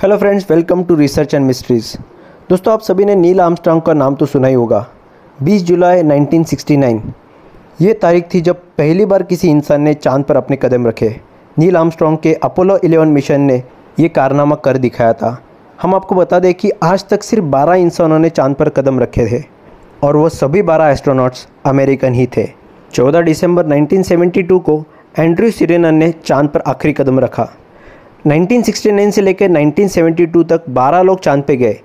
Hello friends welcome to research and mysteries दोस्तों, आप सभी ने नील आर्मस्ट्रांग का नाम तो सुना ही होगा। 20 जुलाई 1969 ये तारीख थी जब पहली बार किसी इंसान ने चाँद पर अपने कदम रखे। नील आर्मस्ट्रांग के अपोलो 11 मिशन ने ये कारनामा कर दिखाया था। हम आपको बता दें कि आज तक सिर्फ़ 12 इंसानों ने चाँद पर कदम रखे थे और वह सभी 12 एस्ट्रोनॉट्स अमेरिकन ही थे। 14 दिसंबर 1972 को एंड्रयू सिरेनन ने चाँद पर आखिरी कदम रखा। 1969 से लेकर 1972 तक 12 लोग चाँद पे गए।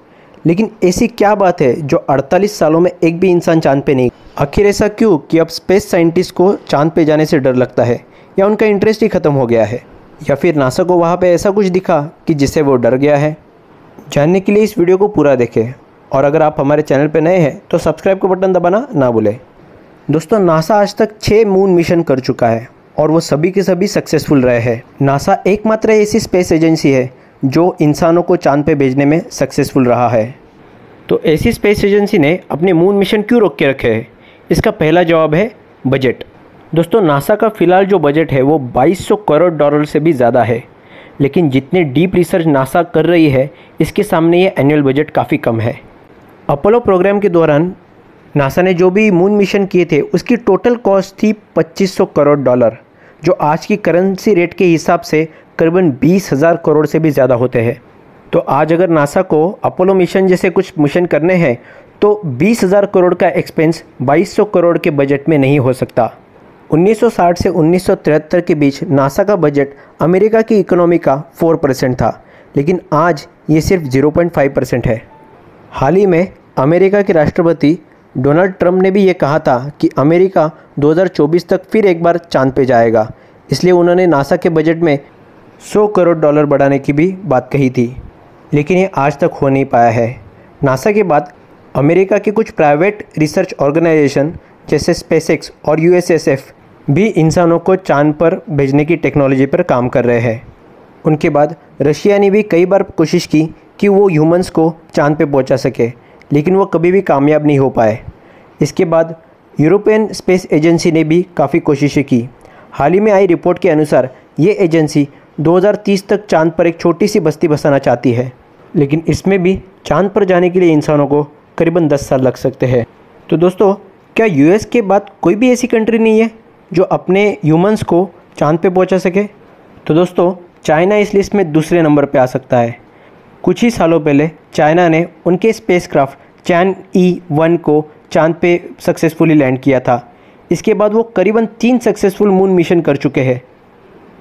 लेकिन ऐसी क्या बात है जो 48 सालों में एक भी इंसान चाँद पे नहीं? आखिर ऐसा क्यों कि अब स्पेस साइंटिस्ट को चाँद पे जाने से डर लगता है या उनका इंटरेस्ट ही ख़त्म हो गया है? या फिर नासा को वहाँ पे ऐसा कुछ दिखा कि जिससे वो डर गया है? जानने के लिए इस वीडियो को पूरा देखें। और अगर आप हमारे चैनल पर नए हैं तो सब्सक्राइब का बटन दबाना ना भूलें। दोस्तों नासा आज तक छः मून मिशन कर चुका है। और वो सभी के सभी सक्सेसफुल रहे हैं। नासा एकमात्र ऐसी स्पेस एजेंसी है जो इंसानों को चाँद पे भेजने में सक्सेसफुल रहा है। तो ऐसी स्पेस एजेंसी ने अपने मून मिशन क्यों रोक के रखे हैं? इसका पहला जवाब है बजट दोस्तों नासा का फ़िलहाल जो बजट है वो 2200 करोड़ डॉलर से भी ज़्यादा है। लेकिन जितने डीप रिसर्च नासा कर रही है, इसके सामने ये एनुअल बजट काफ़ी कम है। अपोलो प्रोग्राम के दौरान नासा ने जो भी मून मिशन किए थे, उसकी टोटल कॉस्ट थी 2500 करोड़ डॉलर जो आज की करेंसी रेट के हिसाब से करीबन बीस हज़ार करोड़ से भी ज़्यादा होते हैं। तो आज अगर नासा को अपोलो मिशन जैसे कुछ मिशन करने हैं तो बीस हज़ार करोड़ का एक्सपेंस 2200 करोड़ के बजट में नहीं हो सकता। 1960 से 1973 के बीच नासा का बजट अमेरिका की इकोनॉमी का 4 परसेंट था, लेकिन आज ये सिर्फ़ 0.5 परसेंट है। हाल ही में अमेरिका के राष्ट्रपति डोनाल्ड ट्रंप ने भी ये कहा था कि अमेरिका 2024 तक फिर एक बार चाँद पे जाएगा। इसलिए उन्होंने नासा के बजट में 100 करोड़ डॉलर बढ़ाने की भी बात कही थी। लेकिन ये आज तक हो नहीं पाया है। नासा के बाद अमेरिका के कुछ प्राइवेट रिसर्च ऑर्गेनाइजेशन जैसे स्पेसएक्स और यूएसएसएफ भी इंसानों को चाँद पर भेजने की टेक्नोलॉजी पर काम कर रहे हैं। उनके बाद रशिया ने भी कई बार कोशिश की कि वो ह्यूमंस को चाँद पे पहुँचा सके। लेकिन वो कभी भी कामयाब नहीं हो पाए। इसके बाद यूरोपियन स्पेस एजेंसी ने भी काफ़ी कोशिशें की। हाल ही में आई रिपोर्ट के अनुसार ये एजेंसी 2030 तक चाँद पर एक छोटी सी बस्ती बसाना चाहती है, लेकिन इसमें भी चाँद पर जाने के लिए इंसानों को करीबन 10 साल लग सकते हैं। तो दोस्तों, क्या यूएस के बाद कोई भी ऐसी कंट्री नहीं है जो अपने ह्यूमंस को चाँद पे पहुँचा सके? तो दोस्तों, चाइना इस लिस्ट में दूसरे नंबर पे आ सकता है। कुछ ही सालों पहले चाइना ने उनके स्पेसक्राफ्ट चैन ई वन को चाँद पे सक्सेसफुली लैंड किया था। इसके बाद वो करीबन तीन सक्सेसफुल मून मिशन कर चुके हैं।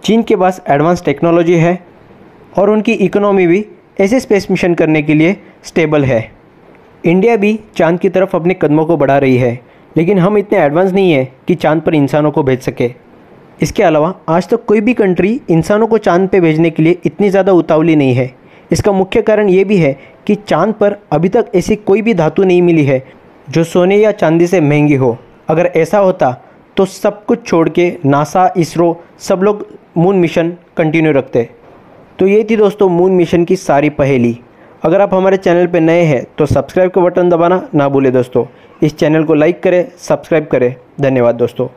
चीन के पास एडवांस टेक्नोलॉजी है और उनकी इकोनॉमी भी ऐसे स्पेस मिशन करने के लिए स्टेबल है। इंडिया भी चाँद की तरफ़ अपने कदमों को बढ़ा रही है, लेकिन हम इतने एडवांस नहीं है कि चाँद पर इंसानों को भेज सके। इसके अलावा आज तक तो कोई भी कंट्री इंसानों को चाँद पे भेजने के लिए इतनी ज़्यादा उतावली नहीं है। इसका मुख्य कारण ये भी है कि चाँद पर अभी तक ऐसी कोई भी धातु नहीं मिली है, जो सोने या चांदी से महँगी हो। अगर ऐसा होता तो सब कुछ छोड़ के नासा, इसरो, सब लोग मून मिशन कंटिन्यू रखते। तो ये थी दोस्तों मून मिशन की सारी पहेली। अगर आप हमारे चैनल पर नए हैं तो सब्सक्राइब का बटन दबाना ना भूलें दोस्तों। इस चैनल को लाइक करें, सब्सक्राइब करें। धन्यवाद दोस्तों।